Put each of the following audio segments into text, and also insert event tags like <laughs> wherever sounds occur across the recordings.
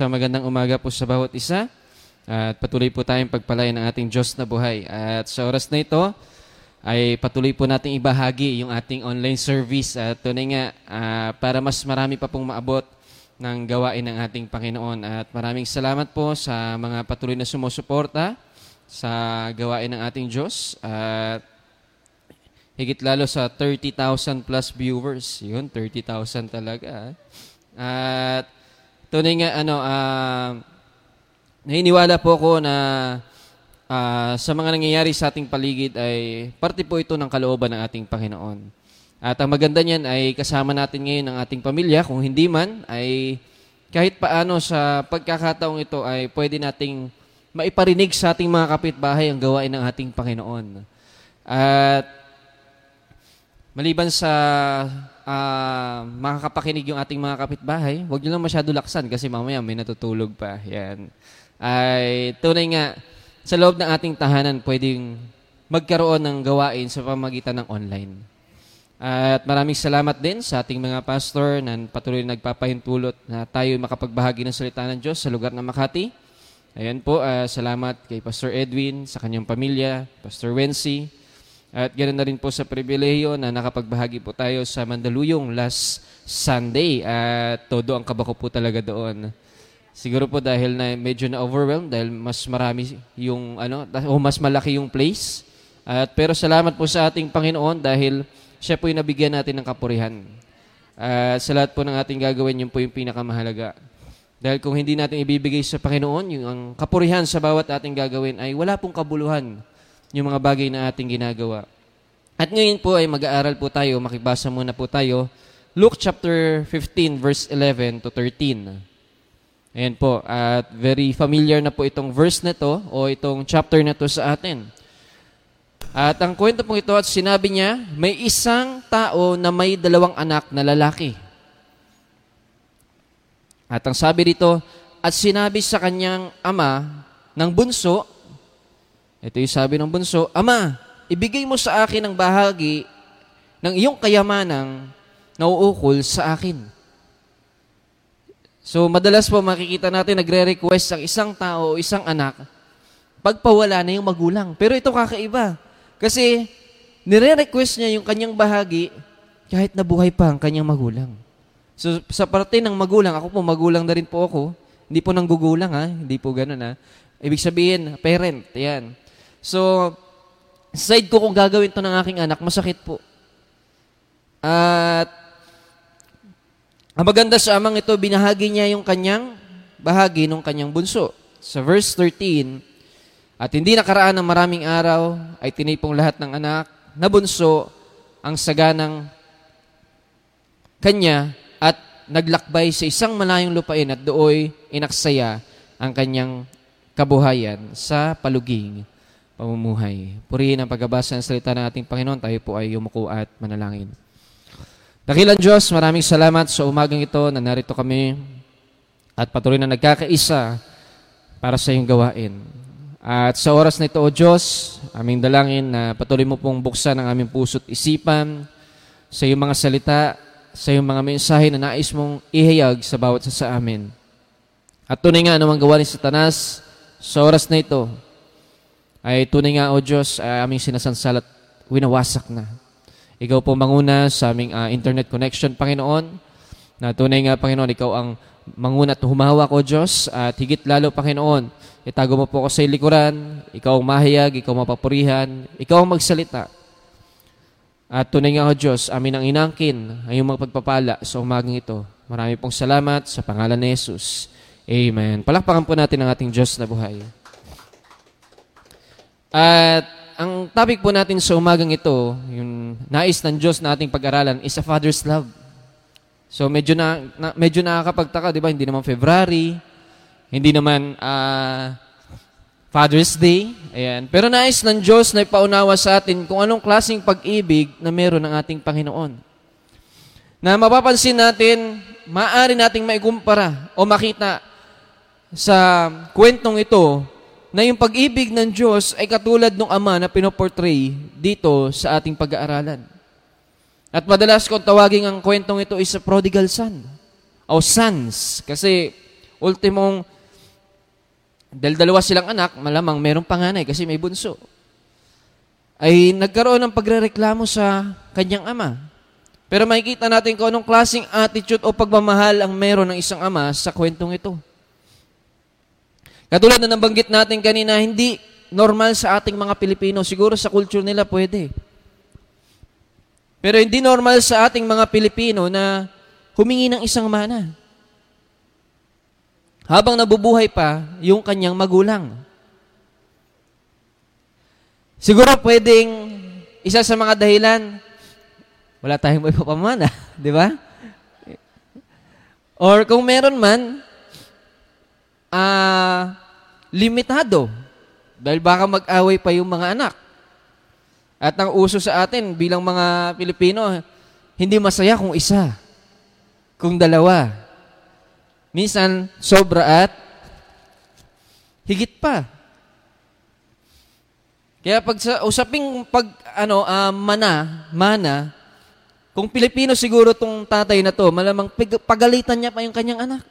Sa magandang umaga po sa bawat isa. At patuloy po tayong pagpalain ng ating Diyos na buhay. At sa oras na ito, ay patuloy po nating ibahagi yung ating online service. At tunay nga, uh, para mas marami pa pong maabot ng gawain ng ating Panginoon. At maraming salamat po sa mga patuloy na sumusuporta sa gawain ng ating Diyos. At higit lalo sa 30,000 plus viewers. Yun, 30,000 talaga. At tunay nga, ano, uh, naniniwala po ako na uh, sa mga nangyayari sa ating paligid ay parte po ito ng kalooban ng ating Panginoon. At ang maganda niyan ay kasama natin ngayon ang ating pamilya. Kung hindi man, ay kahit paano sa pagkakataong ito ay pwede nating maiparinig sa ating mga kapitbahay ang gawain ng ating Panginoon. At maliban sa uh, makakapakinig yung ating mga kapitbahay, huwag nyo lang masyado laksan kasi mamaya may natutulog pa. Yan. Ay, tunay nga, sa loob ng ating tahanan, pwedeng magkaroon ng gawain sa pamagitan ng online. At maraming salamat din sa ating mga pastor na patuloy nagpapahintulot na tayo makapagbahagi ng salita ng Diyos sa lugar ng Makati. Ayan po, uh, salamat kay Pastor Edwin, sa kanyang pamilya, Pastor Wency, at ganoon na rin po sa pribilehiyo na nakapagbahagi po tayo sa Mandaluyong last Sunday at todo ang kabako po talaga doon. Siguro po dahil na medyo na overwhelmed dahil mas marami yung ano o mas malaki yung place. At pero salamat po sa ating Panginoon dahil siya po yung nabigyan natin ng kapurihan. At sa lahat po ng ating gagawin, yun po yung pinakamahalaga. Dahil kung hindi natin ibibigay sa Panginoon, yung ang kapurihan sa bawat ating gagawin ay wala pong kabuluhan yung mga bagay na ating ginagawa. At ngayon po ay mag-aaral po tayo, makibasa muna po tayo, Luke chapter 15 verse 11 to 13. Ayan po, at very familiar na po itong verse na to o itong chapter na to sa atin. At ang kwento pong ito at sinabi niya, may isang tao na may dalawang anak na lalaki. At ang sabi dito, at sinabi sa kanyang ama ng bunso, ito yung sabi ng bunso, Ama, ibigay mo sa akin ang bahagi ng iyong kayamanang nauukol sa akin. So, madalas po makikita natin nagre-request ang isang tao o isang anak pagpawala na yung magulang. Pero ito kakaiba. Kasi, nire-request niya yung kanyang bahagi kahit nabuhay pa ang kanyang magulang. So, sa parte ng magulang, ako po, magulang na rin po ako. Hindi po nang gugulang, ha? Hindi po ganun, ha? Ibig sabihin, parent, yan. So, side ko kung gagawin to ng aking anak, masakit po. At ang maganda sa amang ito, binahagi niya yung kanyang bahagi ng kanyang bunso. Sa verse 13, at hindi nakaraan ng maraming araw, ay tinipong lahat ng anak na bunso ang saganang kanya at naglakbay sa isang malayong lupain at dooy inaksaya ang kanyang kabuhayan sa paluging pamumuhay. Purihin ang pagbabasa ng salita ng ating Panginoon. Tayo po ay yumuko at manalangin. Dakilan Diyos, maraming salamat sa umagang ito na narito kami at patuloy na nagkakaisa para sa iyong gawain. At sa oras na ito, O Diyos, aming dalangin na patuloy mo pong buksan ang aming puso't isipan sa iyong mga salita, sa iyong mga mensahe na nais mong ihayag sa bawat sa amin. At tunay nga anumang gawa ni Satanas sa oras na ito, ay tunay nga, O Diyos, uh, aming sinasansalat, winawasak na. Ikaw po manguna sa aming uh, internet connection, Panginoon, na tunay nga, Panginoon, ikaw ang manguna at humawak, O Diyos, at higit lalo, Panginoon, itago mo po ako sa likuran, ikaw ang mahayag, ikaw mapapurihan, ikaw ang magsalita. At tunay nga, O Diyos, amin ang inangkin ang iyong magpagpapala sa umagang ito. Marami pong salamat sa pangalan ni Jesus. Amen. Palakpakan po natin ang ating Diyos na buhay. At ang topic po natin sa umagang ito, yung nais ng Diyos na ating pag-aralan is a father's love. So medyo na, na medyo nakakapagtaka, 'di ba? Hindi naman February, hindi naman uh, Father's Day. Ayan. Pero nais ng Diyos na ipaunawa sa atin kung anong klaseng pag-ibig na meron ng ating Panginoon. Na mapapansin natin, maaari nating maikumpara o makita sa kwentong ito na yung pag-ibig ng Diyos ay katulad ng ama na pinoportray dito sa ating pag-aaralan. At madalas kung tawagin ang kwentong ito is a prodigal son o sons kasi ultimong, dahil dalawa silang anak, malamang merong panganay kasi may bunso, ay nagkaroon ng pagrereklamo sa kanyang ama. Pero makikita natin kung anong klaseng attitude o pagmamahal ang meron ng isang ama sa kwentong ito. Katulad na nabanggit natin kanina, hindi normal sa ating mga Pilipino. Siguro sa culture nila pwede. Pero hindi normal sa ating mga Pilipino na humingi ng isang mana. Habang nabubuhay pa yung kanyang magulang. Siguro pwedeng isa sa mga dahilan, wala tayong may <laughs> papamana, di ba? Or kung meron man, uh, limitado. Dahil baka mag-away pa yung mga anak. At ang uso sa atin bilang mga Pilipino, hindi masaya kung isa, kung dalawa. Minsan, sobra at higit pa. Kaya pag sa usaping pag ano uh, mana, mana, kung Pilipino siguro tong tatay na to, malamang pagalitan niya pa yung kanyang anak.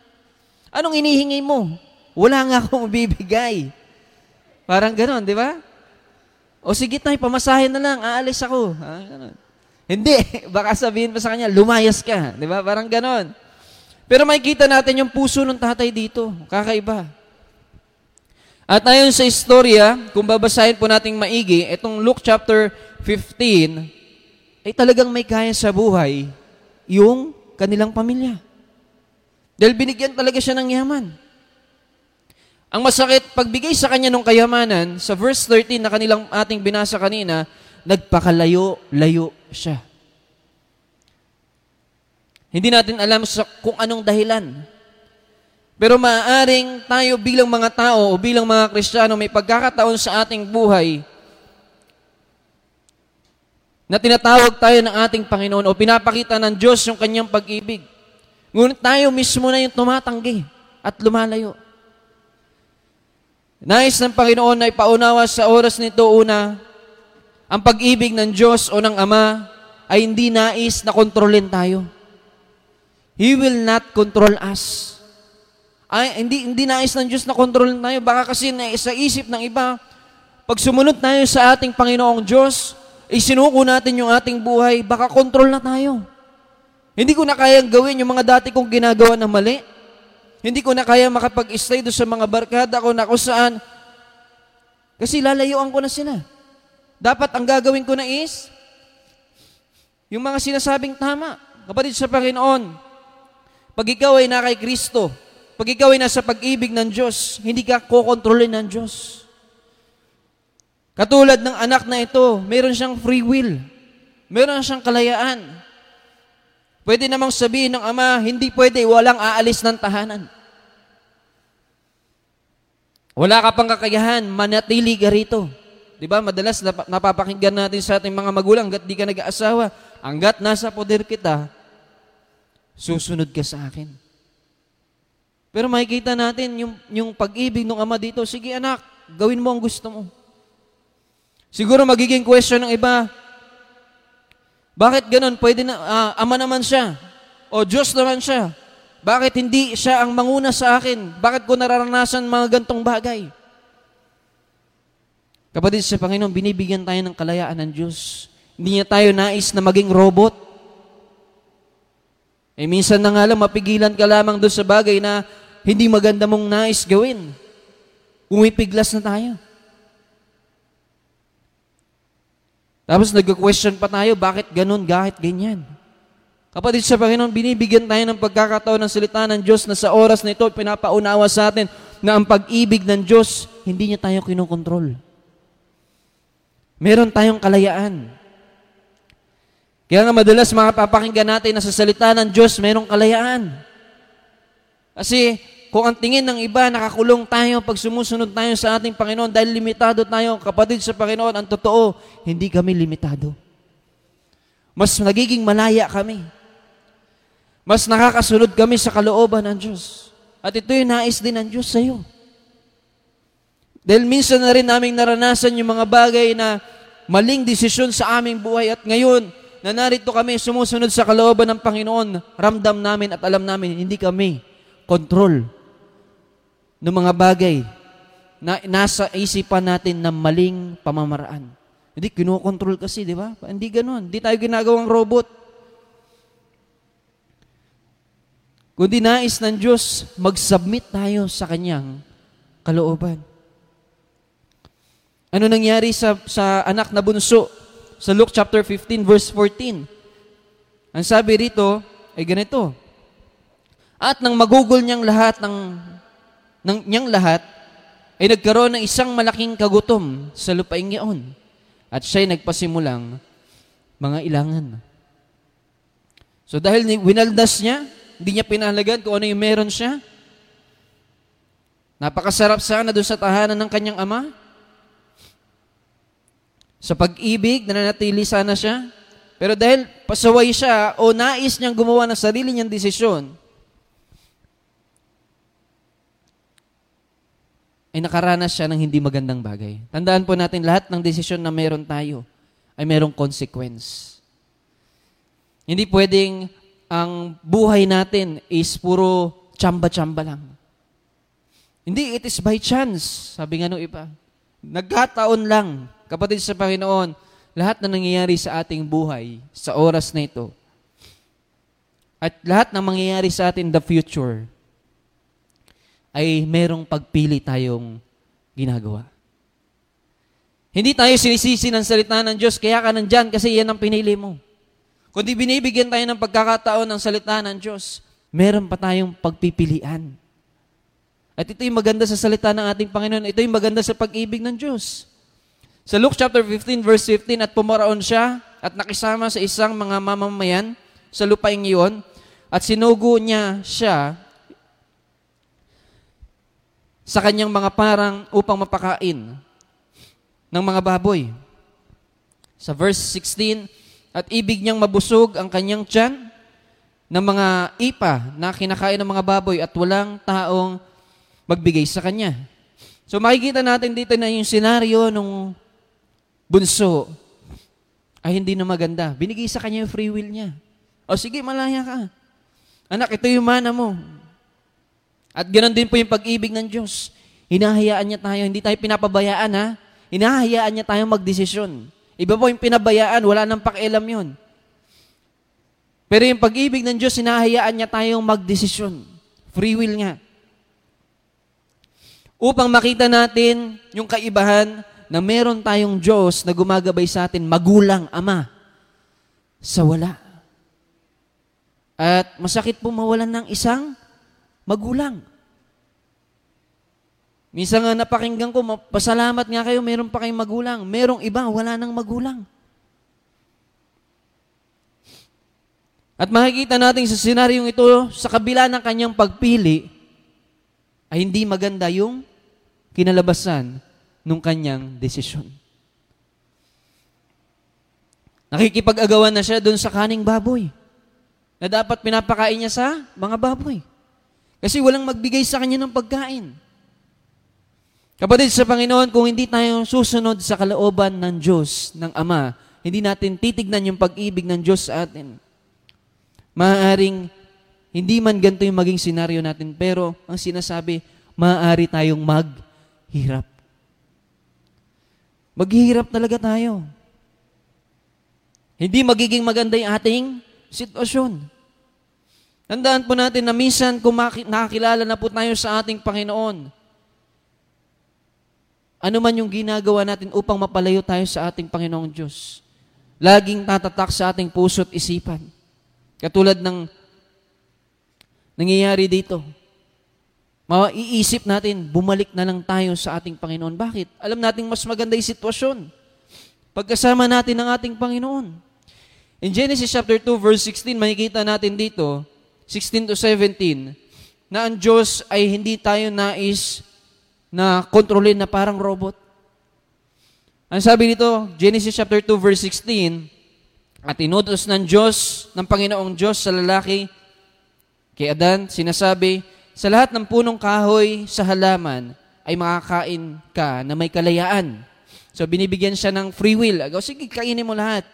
Anong inihingi mo? Wala nga akong bibigay. Parang ganon, di ba? O sige tayo, pamasahin na lang, aalis ako. Ha? Ganon. Hindi, <laughs> baka sabihin pa sa kanya, lumayas ka. Di ba? Parang ganon. Pero makikita natin yung puso ng tatay dito. Kakaiba. At ayon sa istorya, kung babasahin po nating maigi, itong Luke chapter 15, ay talagang may kaya sa buhay yung kanilang pamilya. Dahil binigyan talaga siya ng yaman. Ang masakit, pagbigay sa kanya ng kayamanan, sa verse 13 na kanilang ating binasa kanina, nagpakalayo-layo siya. Hindi natin alam sa kung anong dahilan. Pero maaaring tayo bilang mga tao o bilang mga Kristiyano may pagkakataon sa ating buhay na tinatawag tayo ng ating Panginoon o pinapakita ng Diyos yung kanyang pag-ibig. Ngunit tayo mismo na yung tumatanggi at lumalayo. Nais ng Panginoon na ipaunawa sa oras nito una, ang pag-ibig ng Diyos o ng Ama ay hindi nais na kontrolin tayo. He will not control us. Ay, hindi, hindi nais ng Diyos na kontrolin tayo. Baka kasi na, sa isip ng iba, pag sumunod tayo sa ating Panginoong Diyos, isinuko natin yung ating buhay, baka kontrol na tayo. Hindi ko na kayang gawin yung mga dati kong ginagawa na mali. Hindi ko na kaya makapag-stay doon sa mga barkada ko na kung saan. Kasi lalayuan ko na sila. Dapat ang gagawin ko na is, yung mga sinasabing tama. Kapatid sa Panginoon, pag ikaw ay na kay Kristo, pag ikaw ay nasa pag-ibig ng Diyos, hindi ka kokontrolin ng Diyos. Katulad ng anak na ito, meron siyang free will. Meron siyang kalayaan. Pwede namang sabihin ng ama, hindi pwede, walang aalis ng tahanan. Wala ka pang kakayahan, manatili ka rito. Di ba? Madalas nap- napapakinggan natin sa ating mga magulang, hanggat di ka nag-aasawa, hanggat nasa poder kita, susunod ka sa akin. Pero makikita natin yung, yung pag-ibig ng ama dito, sige anak, gawin mo ang gusto mo. Siguro magiging question ng iba, bakit ganun? Pwede na, uh, ama naman siya. O Diyos naman siya. Bakit hindi siya ang manguna sa akin? Bakit ko nararanasan mga gantong bagay? Kapatid sa Panginoon, binibigyan tayo ng kalayaan ng Diyos. Hindi niya tayo nais na maging robot. Eh minsan na nga lang, mapigilan ka lamang doon sa bagay na hindi maganda mong nais gawin. Umipiglas na tayo. Tapos nag-question pa tayo, bakit ganun, bakit ganyan? Kapatid sa Panginoon, binibigyan tayo ng pagkakataon ng salita ng Diyos na sa oras na ito, pinapaunawa sa atin na ang pag-ibig ng Diyos, hindi niya tayo kinokontrol. Meron tayong kalayaan. Kaya nga madalas mga papakinggan natin na sa salita ng Diyos, merong kalayaan. Kasi kung ang tingin ng iba, nakakulong tayo pag sumusunod tayo sa ating Panginoon dahil limitado tayo, kapatid sa Panginoon, ang totoo, hindi kami limitado. Mas nagiging malaya kami. Mas nakakasunod kami sa kalooban ng Diyos. At ito yung nais din ng Diyos sa iyo. Dahil minsan na rin naming naranasan yung mga bagay na maling desisyon sa aming buhay at ngayon, na narito kami sumusunod sa kalooban ng Panginoon, ramdam namin at alam namin, hindi kami control ng mga bagay na nasa isipan natin na maling pamamaraan. Hindi, kinokontrol kasi, di ba? Hindi ganun. Hindi tayo ginagawang robot. Kundi nais ng Diyos, mag-submit tayo sa Kanyang kalooban. Ano nangyari sa, sa anak na bunso? Sa Luke chapter 15, verse 14. Ang sabi rito ay ganito, At nang magugol niyang lahat ng, ng niyang lahat, ay nagkaroon ng isang malaking kagutom sa lupaing iyon. At siya'y nagpasimulang mga ilangan. So dahil winaldas niya, hindi niya pinahalagan kung ano yung meron siya. Napakasarap sana doon sa tahanan ng kanyang ama. Sa pag-ibig, nananatili sana siya. Pero dahil pasaway siya o nais niyang gumawa ng sarili niyang desisyon, ay nakaranas siya ng hindi magandang bagay. Tandaan po natin, lahat ng desisyon na meron tayo ay merong consequence. Hindi pwedeng ang buhay natin is puro chamba-chamba lang. Hindi, it is by chance. Sabi nga nung iba. Nagkataon lang. Kapatid sa Panginoon, lahat na nangyayari sa ating buhay sa oras na ito, at lahat na mangyayari sa atin in the future, ay merong pagpili tayong ginagawa. Hindi tayo sinisisi ng salita ng Diyos, kaya ka nandyan kasi yan ang pinili mo. Kundi binibigyan tayo ng pagkakataon ng salita ng Diyos, meron pa tayong pagpipilian. At ito yung maganda sa salita ng ating Panginoon. Ito yung maganda sa pag-ibig ng Diyos. Sa Luke chapter 15 verse 15, at pumaraon siya at nakisama sa isang mga mamamayan sa lupaing iyon at sinugo niya siya sa kanyang mga parang upang mapakain ng mga baboy. Sa verse 16, at ibig niyang mabusog ang kanyang tiyan ng mga ipa na kinakain ng mga baboy at walang taong magbigay sa kanya. So makikita natin dito na yung senaryo nung bunso ay hindi na maganda. Binigay sa kanya yung free will niya. O sige, malaya ka. Anak, ito yung mana mo. At ganoon din po yung pag-ibig ng Diyos. Hinahayaan niya tayo, hindi tayo pinapabayaan ha. Hinahayaan niya tayo magdesisyon. Iba po yung pinabayaan, wala nang pakialam yun. Pero yung pag-ibig ng Diyos, sinahayaan niya tayong magdesisyon. Free will nga. Upang makita natin yung kaibahan na meron tayong Diyos na gumagabay sa atin, magulang, ama, sa wala. At masakit po mawalan ng isang magulang. Minsan nga napakinggan ko, pasalamat nga kayo, meron pa kayong magulang. Merong iba, wala nang magulang. At makikita natin sa senaryong ito, sa kabila ng kanyang pagpili, ay hindi maganda yung kinalabasan ng kanyang desisyon. Nakikipag-agawan na siya doon sa kaning baboy na dapat pinapakain niya sa mga baboy. Kasi walang magbigay sa kanya ng pagkain. Kapatid sa Panginoon, kung hindi tayo susunod sa kalooban ng Diyos, ng Ama, hindi natin titignan yung pag-ibig ng Diyos sa atin. Maaaring hindi man ganito yung maging senaryo natin, pero ang sinasabi, maaari tayong maghirap. Maghihirap talaga tayo. Hindi magiging maganda yung ating sitwasyon. Tandaan po natin na minsan kung nakakilala na po tayo sa ating Panginoon, ano man yung ginagawa natin upang mapalayo tayo sa ating Panginoong Diyos. Laging tatatak sa ating puso at isipan. Katulad ng nangyayari dito. Maiisip natin, bumalik na lang tayo sa ating Panginoon. Bakit? Alam natin mas maganda yung sitwasyon. Pagkasama natin ng ating Panginoon. In Genesis chapter 2 verse 16, makikita natin dito, 16 to 17, na ang Diyos ay hindi tayo nais na kontrolin na parang robot. Ang sabi nito, Genesis chapter 2 verse 16, at inutos ng Diyos, ng Panginoong Diyos sa lalaki, kay Adan, sinasabi, sa lahat ng punong kahoy sa halaman ay makakain ka na may kalayaan. So binibigyan siya ng free will. Sige, kainin mo lahat.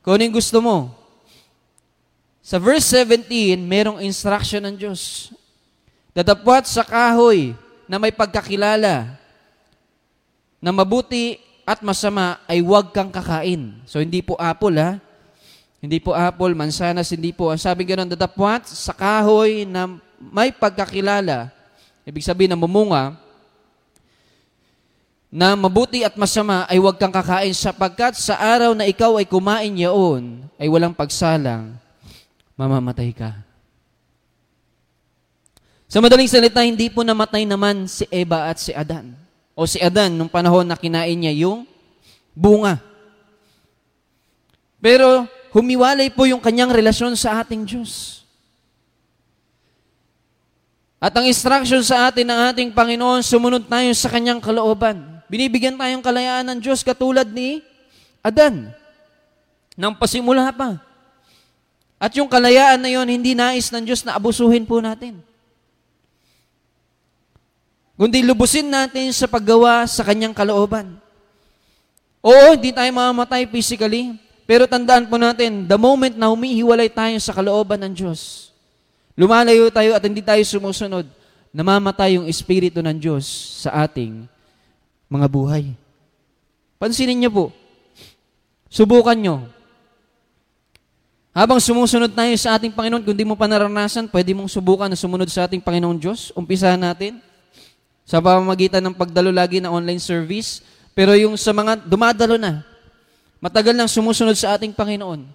Kung ano gusto mo. Sa verse 17, merong instruction ng Diyos. Datapwat sa kahoy na may pagkakilala na mabuti at masama ay huwag kang kakain. So hindi po apple ha. Hindi po apple, mansanas, hindi po. Ang sabi ganoon, datapwat sa kahoy na may pagkakilala, ibig sabihin na mumunga, na mabuti at masama ay huwag kang kakain sapagkat sa araw na ikaw ay kumain yaon ay walang pagsalang, mamamatay ka. Sa madaling salita, hindi po namatay naman si Eva at si Adan. O si Adan nung panahon na kinain niya yung bunga. Pero humiwalay po yung kanyang relasyon sa ating Diyos. At ang instruction sa atin ng ating Panginoon, sumunod tayo sa kanyang kalooban. Binibigyan tayong kalayaan ng Diyos katulad ni Adan. Nang pasimula pa. At yung kalayaan na yon hindi nais ng Diyos na abusuhin po natin. Kundi lubusin natin sa paggawa sa kanyang kalooban. Oo, hindi tayo mamamatay physically, pero tandaan po natin, the moment na humihiwalay tayo sa kalooban ng Diyos, lumalayo tayo at hindi tayo sumusunod, namamatay yung Espiritu ng Diyos sa ating mga buhay. Pansinin niyo po, subukan niyo. Habang sumusunod tayo sa ating Panginoon, kung di mo pa naranasan, pwede mong subukan na sumunod sa ating Panginoong Diyos. Umpisahan natin sa pamamagitan ng pagdalo lagi na online service. Pero yung sa mga dumadalo na, matagal nang sumusunod sa ating Panginoon.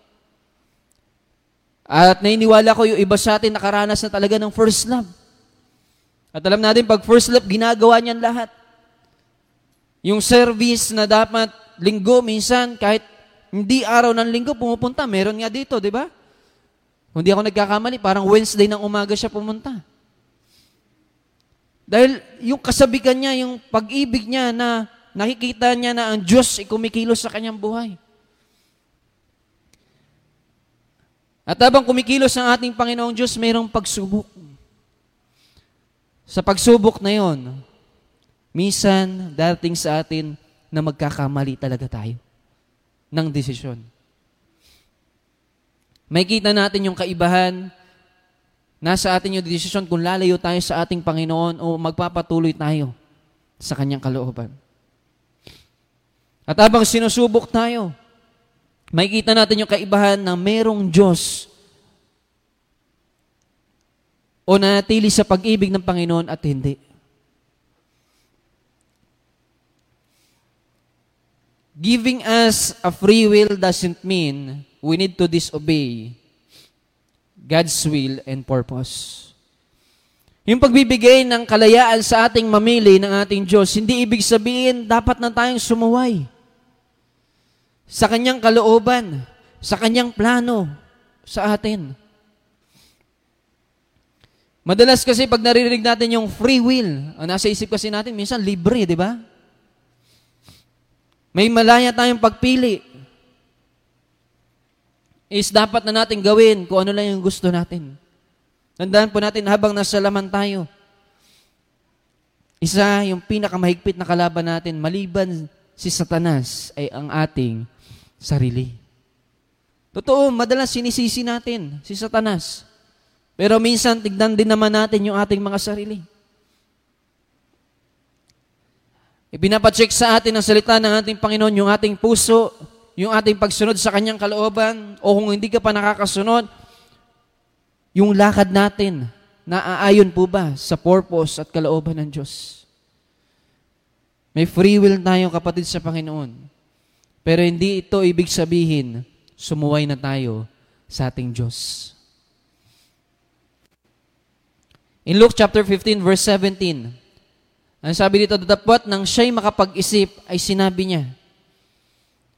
At nainiwala ko yung iba sa atin nakaranas na talaga ng first love. At alam natin, pag first love, ginagawa niyan lahat. Yung service na dapat linggo, minsan kahit hindi araw ng linggo pumupunta, meron nga dito, di ba? Kung di ako nagkakamali, parang Wednesday ng umaga siya pumunta. Dahil yung kasabikan niya, yung pag-ibig niya na nakikita niya na ang Diyos ay kumikilos sa kanyang buhay. At habang kumikilos ang ating Panginoong Diyos, mayroong pagsubok. Sa pagsubok na yon, Minsan, darating sa atin na magkakamali talaga tayo ng desisyon. May kita natin yung kaibahan, nasa atin yung desisyon kung lalayo tayo sa ating Panginoon o magpapatuloy tayo sa Kanyang kalooban. At habang sinusubok tayo, may kita natin yung kaibahan na merong Diyos o nanatili sa pag-ibig ng Panginoon at hindi. Giving us a free will doesn't mean we need to disobey God's will and purpose. Yung pagbibigay ng kalayaan sa ating mamili ng ating Diyos, hindi ibig sabihin dapat na tayong sumuway sa Kanyang kalooban, sa Kanyang plano sa atin. Madalas kasi pag naririnig natin yung free will, ang nasa isip kasi natin, minsan libre, di ba? May malaya tayong pagpili. Is dapat na natin gawin kung ano lang yung gusto natin. Tandaan po natin habang nasa laman tayo. Isa, yung pinakamahigpit na kalaban natin, maliban si Satanas, ay ang ating sarili. Totoo, madalas sinisisi natin si Satanas. Pero minsan, tignan din naman natin yung ating mga sarili. Ipinapacheck sa atin ang salita ng ating Panginoon, yung ating puso, yung ating pagsunod sa Kanyang kalooban, o kung hindi ka pa nakakasunod, yung lakad natin, naaayon po ba sa purpose at kalooban ng Diyos? May free will tayo kapatid sa Panginoon. Pero hindi ito ibig sabihin, sumuway na tayo sa ating Diyos. In Luke chapter 15 verse 17, ang sabi dito, dapat nang siya'y makapag-isip, ay sinabi niya,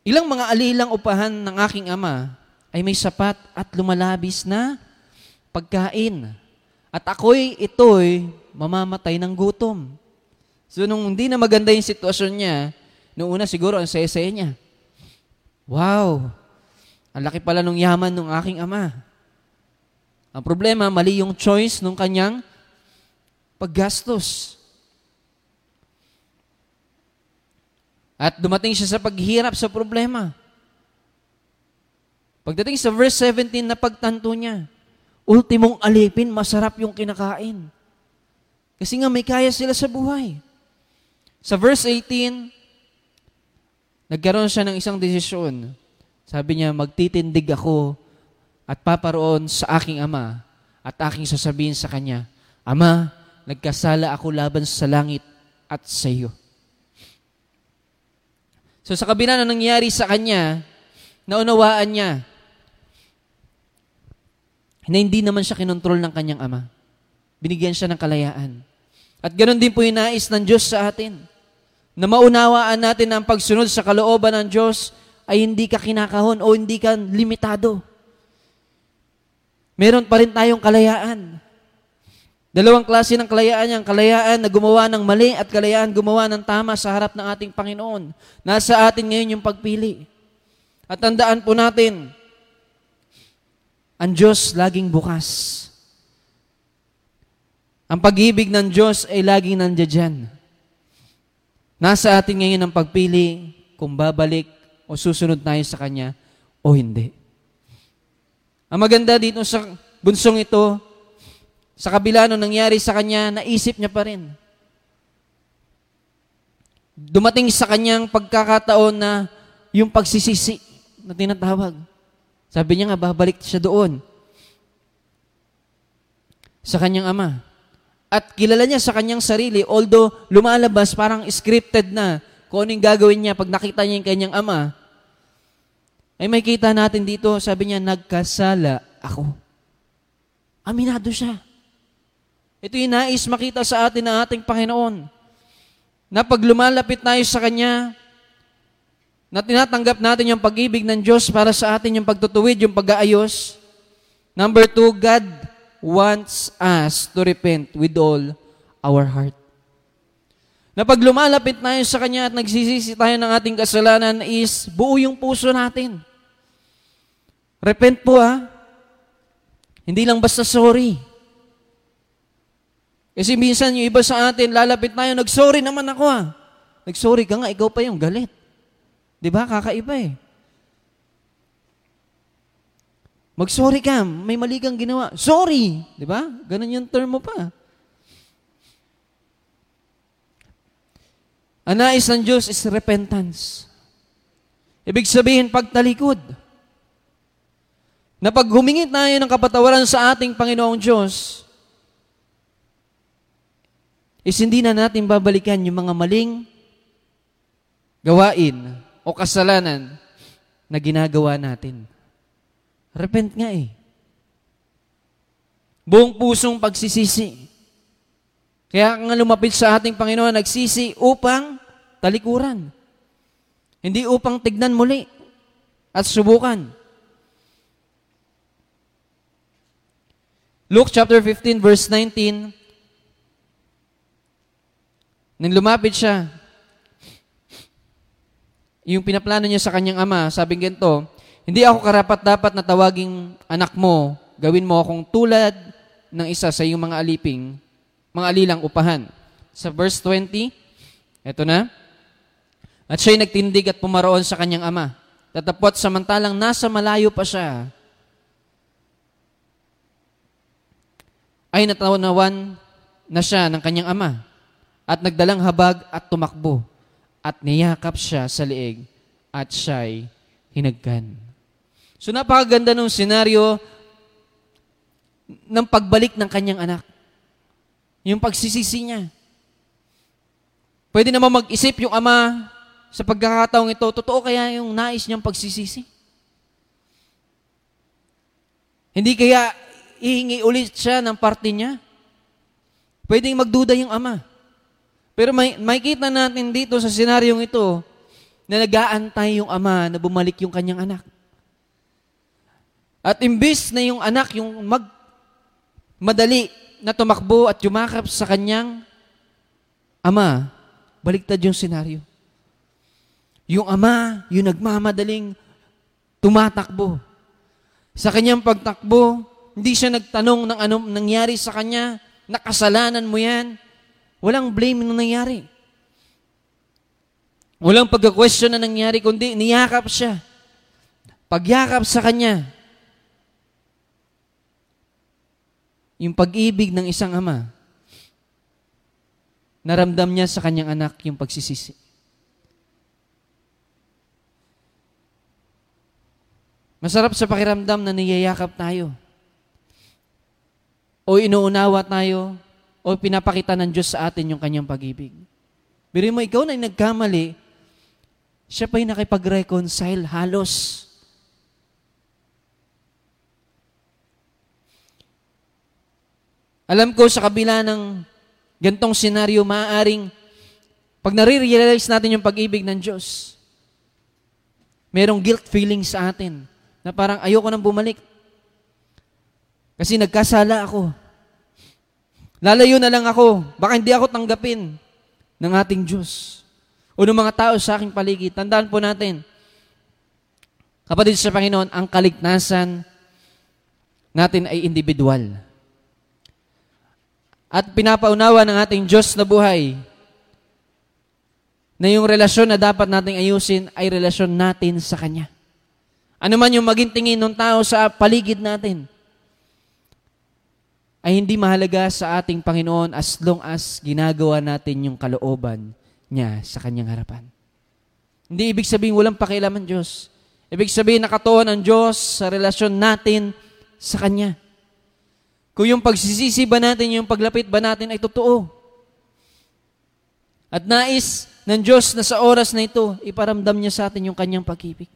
Ilang mga alilang upahan ng aking ama ay may sapat at lumalabis na pagkain. At ako'y ito'y mamamatay ng gutom. So nung hindi na maganda yung sitwasyon niya, nung una siguro ang saya niya. Wow, ang laki pala nung yaman ng aking ama. Ang problema, mali yung choice nung kanyang paggastos. At dumating siya sa paghirap sa problema. Pagdating sa verse 17 na pagtanto niya, ultimong alipin, masarap yung kinakain. Kasi nga may kaya sila sa buhay. Sa verse 18, nagkaroon siya ng isang desisyon. Sabi niya, magtitindig ako at paparoon sa aking ama at aking sasabihin sa kanya, Ama, nagkasala ako laban sa langit at sa iyo. So sa kabila na nangyari sa kanya, naunawaan niya na hindi naman siya kinontrol ng kanyang ama. Binigyan siya ng kalayaan. At ganoon din po yung nais ng Diyos sa atin. Na maunawaan natin na ang pagsunod sa kalooban ng Diyos ay hindi ka kinakahon o hindi ka limitado. Meron pa rin tayong kalayaan. Dalawang klase ng kalayaan yan. Kalayaan na gumawa ng mali at kalayaan gumawa ng tama sa harap ng ating Panginoon. Nasa atin ngayon yung pagpili. At tandaan po natin, ang Diyos laging bukas. Ang pag-ibig ng Diyos ay laging nandiyan. Nasa atin ngayon ang pagpili kung babalik o susunod tayo sa Kanya o hindi. Ang maganda dito sa bunsong ito, sa kabila nung nangyari sa kanya, naisip niya pa rin. Dumating sa kanyang pagkakataon na yung pagsisisi na tinatawag. Sabi niya nga, babalik siya doon sa kanyang ama. At kilala niya sa kanyang sarili, although lumalabas parang scripted na kung ano yung gagawin niya pag nakita niya yung kanyang ama, ay may kita natin dito, sabi niya, nagkasala ako. Aminado siya. Ito yung nais makita sa atin ng ating Panginoon. Na pag lumalapit tayo sa Kanya, na tinatanggap natin yung pag-ibig ng Diyos para sa atin, yung pagtutuwid, yung pag-aayos. Number two, God wants us to repent with all our heart. Na pag lumalapit tayo sa Kanya at nagsisisi tayo ng ating kasalanan is buo yung puso natin. Repent po ha. Hindi lang basta sorry. Kasi minsan yung iba sa atin, lalapit tayo, nag-sorry naman ako ha. Nag-sorry ka nga, ikaw pa yung galit. Di ba? Kakaiba eh. Mag-sorry ka, may mali kang ginawa. Sorry! Di ba? Ganun yung term mo pa. Ang nais ng Diyos is repentance. Ibig sabihin, pagtalikod. Na pag humingi tayo ng kapatawaran sa ating Panginoong Diyos, is hindi na natin babalikan yung mga maling gawain o kasalanan na ginagawa natin. Repent nga eh. Buong pusong pagsisisi. Kaya nga lumapit sa ating Panginoon, nagsisi upang talikuran. Hindi upang tignan muli at subukan. Luke chapter 15 verse 19, nang lumapit siya, yung pinaplano niya sa kanyang ama, sabi ganito, hindi ako karapat dapat na tawaging anak mo, gawin mo akong tulad ng isa sa iyong mga aliping, mga alilang upahan. Sa verse 20, eto na, at siya'y nagtindig at pumaroon sa kanyang ama. Tatapot samantalang nasa malayo pa siya, ay natanawan na siya ng kanyang ama at nagdalang habag at tumakbo at niyakap siya sa liig at siya'y hinagkan. So napakaganda ng senaryo ng pagbalik ng kanyang anak. Yung pagsisisi niya. Pwede naman mag-isip yung ama sa pagkakataong ito, totoo kaya yung nais niyang pagsisisi? Hindi kaya ihingi ulit siya ng parte niya. Pwedeng magduda yung ama. Pero may, makikita natin dito sa senaryong ito na nag-aantay yung ama na bumalik yung kanyang anak. At imbis na yung anak yung mag madali na tumakbo at yumakap sa kanyang ama, baliktad yung senaryo. Yung ama, yung nagmamadaling tumatakbo. Sa kanyang pagtakbo, hindi siya nagtanong ng anong nangyari sa kanya. Nakasalanan mo yan. Walang blame na nangyari. Walang pagka-question na nangyari, kundi niyakap siya. Pagyakap sa kanya. Yung pag-ibig ng isang ama. naramdam niya sa kanyang anak yung pagsisisi. Masarap sa pakiramdam na niyayakap tayo. O inuunawa tayo, o pinapakita ng Diyos sa atin yung kanyang pag-ibig. Biro mo, ikaw na nagkamali, siya pa'y nakipag-reconcile halos. Alam ko sa kabila ng gantong senaryo, maaaring pag nare-realize natin yung pag-ibig ng Diyos, merong guilt feeling sa atin na parang ayoko nang bumalik. Kasi nagkasala ako. Lalayo na lang ako. Baka hindi ako tanggapin ng ating Diyos. O ng mga tao sa aking paligid. Tandaan po natin, kapatid sa Panginoon, ang kaligtasan natin ay individual. At pinapaunawa ng ating Diyos na buhay na yung relasyon na dapat nating ayusin ay relasyon natin sa Kanya. Ano man yung maging tingin ng tao sa paligid natin, ay hindi mahalaga sa ating Panginoon as long as ginagawa natin yung kalooban niya sa kanyang harapan. Hindi ibig sabihin walang pakialam ang Diyos. Ibig sabihin nakatuon ang Diyos sa relasyon natin sa Kanya. Kung yung pagsisisi ba natin, yung paglapit ba natin ay totoo. At nais ng Diyos na sa oras na ito, iparamdam niya sa atin yung kanyang pag-ibig.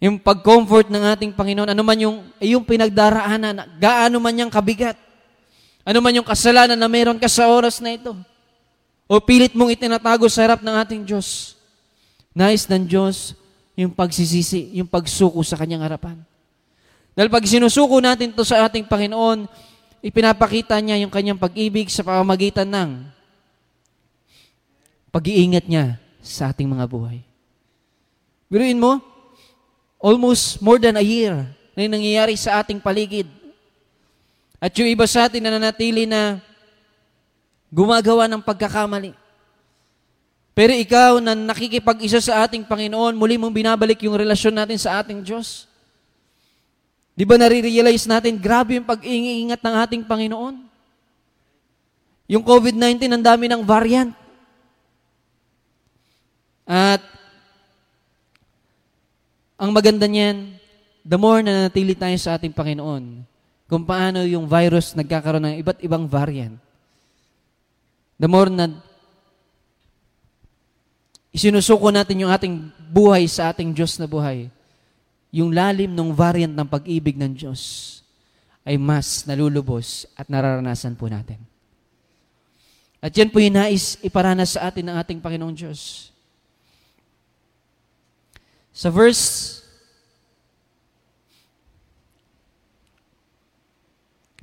Yung pag-comfort ng ating Panginoon, ano man yung, eh, yung pinagdaraanan, gaano man yung kabigat, ano man yung kasalanan na meron ka sa oras na ito, o pilit mong itinatago sa harap ng ating Diyos, nais ng Diyos yung pagsisisi, yung pagsuko sa kanyang harapan. Dahil pag sinusuko natin to sa ating Panginoon, ipinapakita niya yung kanyang pag-ibig sa pamamagitan ng pag-iingat niya sa ating mga buhay. Biruin mo, almost more than a year na nangyayari sa ating paligid. At yung iba sa atin na nanatili na gumagawa ng pagkakamali. Pero ikaw na nakikipag-isa sa ating Panginoon, muli mong binabalik yung relasyon natin sa ating Diyos. Di ba nare-realize natin, grabe yung pag-iingat ng ating Panginoon? Yung COVID-19, ang dami ng variant. At ang maganda niyan, the more na natili tayo sa ating Panginoon, kung paano yung virus nagkakaroon ng iba't ibang variant, the more na isinusuko natin yung ating buhay sa ating Diyos na buhay, yung lalim ng variant ng pag-ibig ng Diyos ay mas nalulubos at nararanasan po natin. At yan po yung nais iparanas sa atin ng ating Panginoong Diyos. Sa verse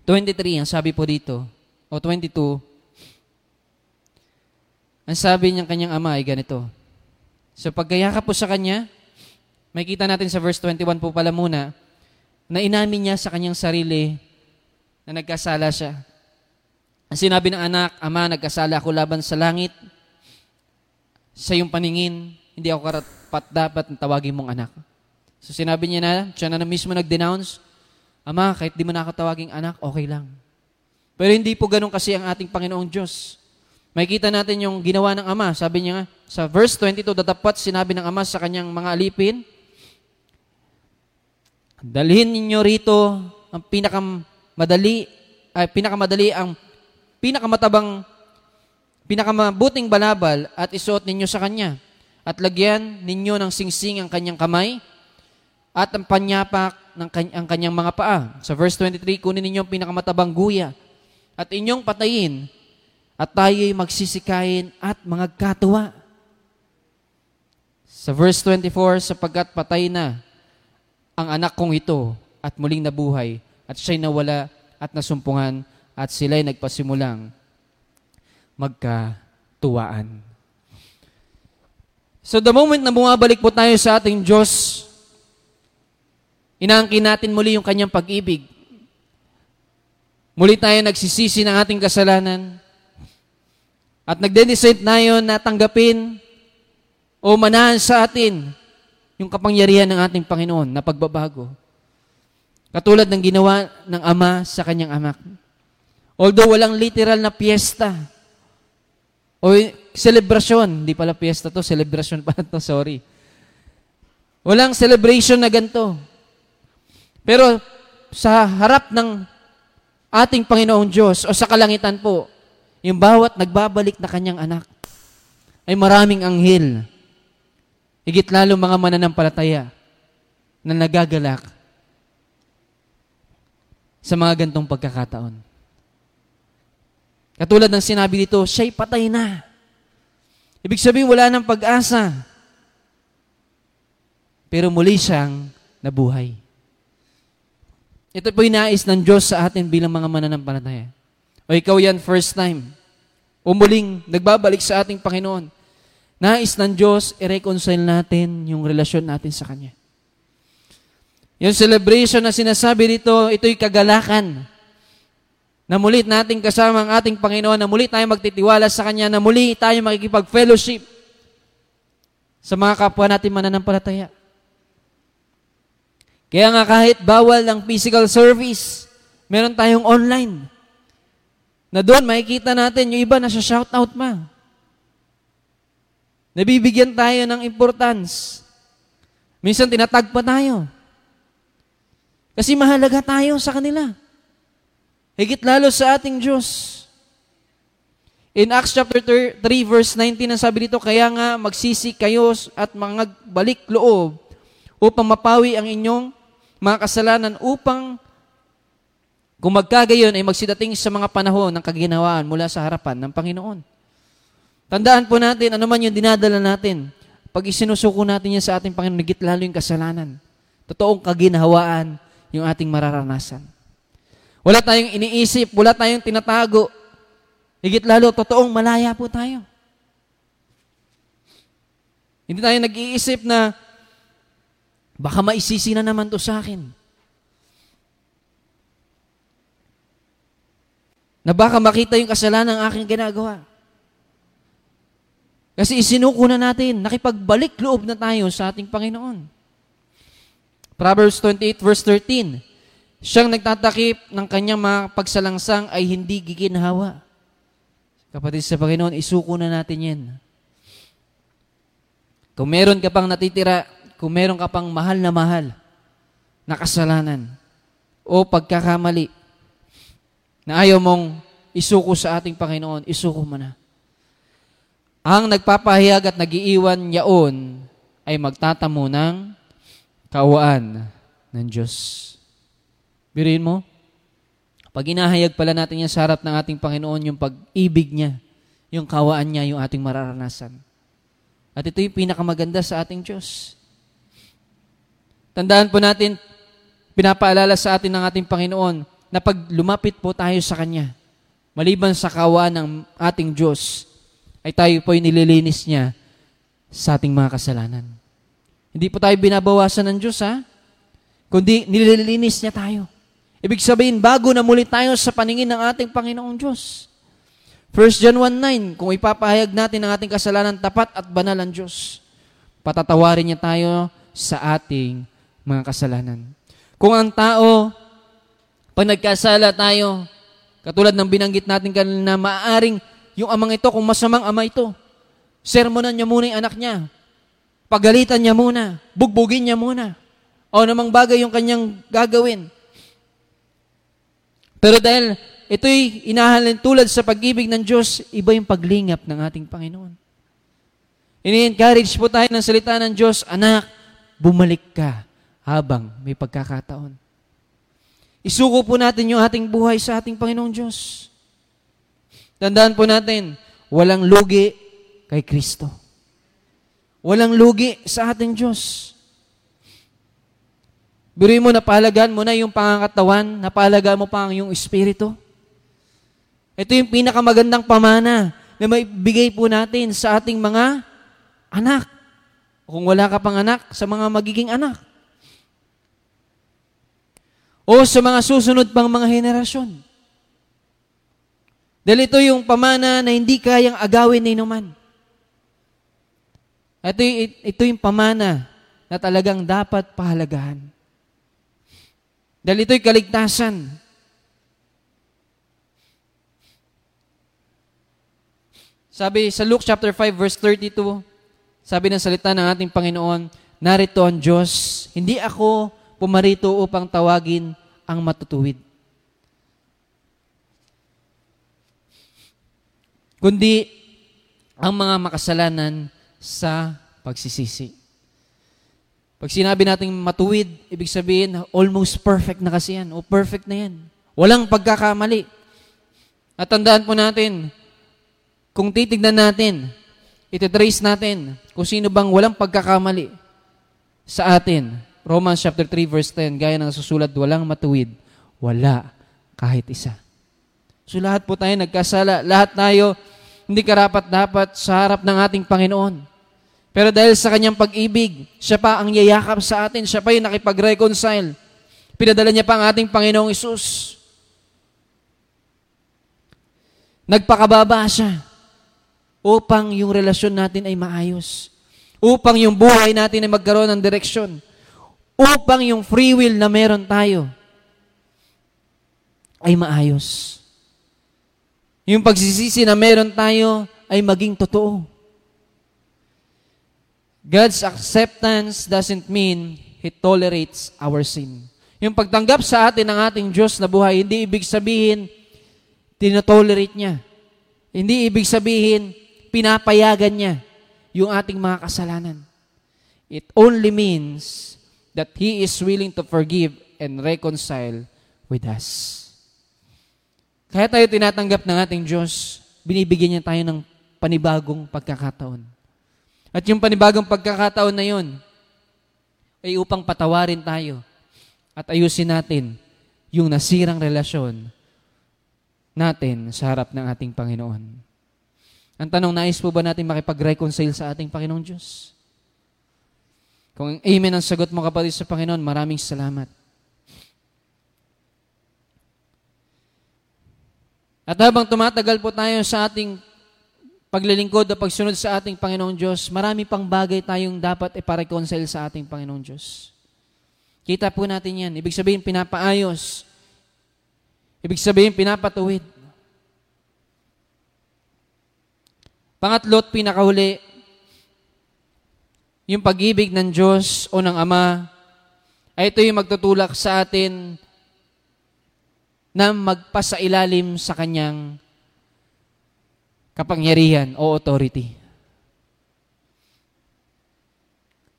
23, ang sabi po dito, o 22, ang sabi ng kanyang ama ay ganito. So pagkayakap po sa kanya, may kita natin sa verse 21 po pala muna, na inamin niya sa kanyang sarili na nagkasala siya. Ang sinabi ng anak, Ama, nagkasala ako laban sa langit, sa iyong paningin, hindi ako karapat dapat na tawagin mong anak. So sinabi niya na, siya na, na mismo nag-denounce, Ama, kahit di mo nakatawaging anak, okay lang. Pero hindi po ganun kasi ang ating Panginoong Diyos. Makikita natin yung ginawa ng Ama. Sabi niya nga, sa verse 22, datapat sinabi ng Ama sa kanyang mga alipin, Dalhin ninyo rito ang pinakamadali, ay pinakamadali ang pinakamatabang, pinakamabuting balabal at isuot ninyo sa kanya at lagyan ninyo ng singsing ang kanyang kamay at ang panyapak ng kany- ang kanyang mga paa. Sa verse 23, kunin ninyo ang pinakamatabang guya at inyong patayin at tayo'y magsisikain at mga katuwa. Sa verse 24, sapagkat patay na ang anak kong ito at muling nabuhay at siya'y nawala at nasumpungan at sila'y nagpasimulang magkatuwaan. So the moment na bumabalik po tayo sa ating Diyos, inaangkin natin muli yung kanyang pag-ibig. Muli tayo nagsisisi ng ating kasalanan. At nagde-decide tayo na tanggapin o manahan sa atin yung kapangyarihan ng ating Panginoon na pagbabago. Katulad ng ginawa ng Ama sa kanyang anak. Although walang literal na piyesta, O celebration, hindi pala piyesta to, celebration pala to, sorry. Walang celebration na ganito. Pero sa harap ng ating Panginoong Diyos o sa kalangitan po, yung bawat nagbabalik na kanyang anak ay maraming anghel. Higit lalo mga mananampalataya na nagagalak sa mga gantong pagkakataon. Katulad ng sinabi dito, siya'y patay na. Ibig sabihin, wala ng pag-asa. Pero muli siyang nabuhay. Ito po nais ng Diyos sa atin bilang mga mananampalataya. O ikaw yan first time. O muling nagbabalik sa ating Panginoon. Nais ng Diyos, i-reconcile natin yung relasyon natin sa Kanya. Yung celebration na sinasabi dito, ito'y kagalakan. Na muli nating kasama ang ating Panginoon, na muli tayo magtitiwala sa Kanya, na muli tayo makikipag-fellowship sa mga kapwa natin mananampalataya. Kaya nga kahit bawal ang physical service, meron tayong online. Na doon makikita natin yung iba na sa shoutout ma. Nabibigyan tayo ng importance. Minsan tinatag pa tayo. Kasi mahalaga tayo sa kanila. Higit lalo sa ating Diyos. In Acts chapter 3 verse 19, ang sabi dito, Kaya nga magsisi kayo at mga balik loob upang mapawi ang inyong mga kasalanan upang kung magkagayon ay magsidating sa mga panahon ng kaginawaan mula sa harapan ng Panginoon. Tandaan po natin, ano man yung dinadala natin, pag isinusuko natin yan sa ating Panginoon, nagit lalo yung kasalanan. Totoong kaginhawaan yung ating mararanasan. Wala tayong iniisip, wala tayong tinatago. Higit lalo, totoong malaya po tayo. Hindi tayo nag-iisip na baka maisisi na naman to sa akin. Na baka makita yung kasalanan ng aking ginagawa. Kasi isinuko na natin, nakipagbalik loob na tayo sa ating Panginoon. Proverbs 28 verse 13, Siyang nagtatakip ng kanyang mga pagsalangsang ay hindi giginhawa. Kapatid sa Panginoon, isuko na natin yan. Kung meron ka pang natitira, kung meron ka pang mahal na mahal na kasalanan o pagkakamali na ayaw mong isuko sa ating Panginoon, isuko mo na. Ang nagpapahayag at nagiiwan yaon ay magtatamo ng kawaan ng Diyos. Biruin mo, pag inahayag pala natin yan sa harap ng ating Panginoon, yung pag-ibig niya, yung kawaan niya, yung ating mararanasan. At ito yung pinakamaganda sa ating Diyos. Tandaan po natin, pinapaalala sa atin ng ating Panginoon na pag lumapit po tayo sa Kanya, maliban sa kawaan ng ating Diyos, ay tayo po nililinis niya sa ating mga kasalanan. Hindi po tayo binabawasan ng Diyos, ha? Kundi nililinis niya tayo. Ibig sabihin, bago na muli tayo sa paningin ng ating Panginoong Diyos. 1 John 1.9, kung ipapahayag natin ang ating kasalanan, tapat at banal ang Diyos. Patatawarin niya tayo sa ating mga kasalanan. Kung ang tao, pag nagkasala tayo, katulad ng binanggit natin kanina, maaaring yung amang ito, kung masamang ama ito, sermonan niya muna yung anak niya, Pagalitan niya muna. Bugbugin niya muna. O namang bagay yung kanyang gagawin. Pero dahil ito'y inahalin tulad sa pag-ibig ng Diyos, iba yung paglingap ng ating Panginoon. Ini-encourage po tayo ng salita ng Diyos, Anak, bumalik ka habang may pagkakataon. Isuko po natin yung ating buhay sa ating Panginoong Diyos. Tandaan po natin, walang lugi kay Kristo. Walang lugi sa ating Diyos. Biruin mo, napahalagaan mo na yung pangangatawan, napahalagaan mo pa ang iyong espiritu. Ito yung pinakamagandang pamana na may bigay po natin sa ating mga anak. Kung wala ka pang anak, sa mga magiging anak. O sa mga susunod pang mga henerasyon. Dahil ito yung pamana na hindi kayang agawin ni naman. Ito, ito yung pamana na talagang dapat pahalagahan. Dahil ito'y kaligtasan. Sabi sa Luke chapter 5 verse 32, sabi ng salita ng ating Panginoon, narito ang Diyos, hindi ako pumarito upang tawagin ang matutuwid. Kundi ang mga makasalanan sa pagsisisi. Pag sinabi nating matuwid, ibig sabihin, almost perfect na kasi yan. O perfect na yan. Walang pagkakamali. At tandaan po natin, kung titignan natin, ititrace natin kung sino bang walang pagkakamali sa atin. Romans chapter 3 verse 10, gaya ng susulat, walang matuwid, wala kahit isa. So lahat po tayo nagkasala, lahat tayo hindi karapat-dapat sa harap ng ating Panginoon. Pero dahil sa kanyang pag-ibig, siya pa ang yayakap sa atin, siya pa yung nakipag-reconcile. Pinadala niya pa ang ating Panginoong Isus. Nagpakababa siya upang yung relasyon natin ay maayos. Upang yung buhay natin ay magkaroon ng direksyon. Upang yung free will na meron tayo ay maayos. Yung pagsisisi na meron tayo ay maging totoo. God's acceptance doesn't mean He tolerates our sin. Yung pagtanggap sa atin ng ating Diyos na buhay, hindi ibig sabihin, tinotolerate niya. Hindi ibig sabihin, pinapayagan niya yung ating mga kasalanan. It only means that He is willing to forgive and reconcile with us. Kaya tayo tinatanggap ng ating Diyos, binibigyan niya tayo ng panibagong pagkakataon. At yung panibagong pagkakataon na yun, ay upang patawarin tayo at ayusin natin yung nasirang relasyon natin sa harap ng ating Panginoon. Ang tanong, nais po ba natin makipag-reconcile sa ating Panginoong Diyos? Kung amen ang sagot mo kapatid sa Panginoon, maraming salamat. At habang tumatagal po tayo sa ating paglilingkod o pagsunod sa ating Panginoong Diyos, marami pang bagay tayong dapat ipareconcile sa ating Panginoong Diyos. Kita po natin yan. Ibig sabihin, pinapaayos. Ibig sabihin, pinapatuwid. Pangatlo at pinakahuli, yung pag-ibig ng Diyos o ng Ama, ay ito yung magtutulak sa atin na magpasailalim sa Kanyang kapangyarihan o authority.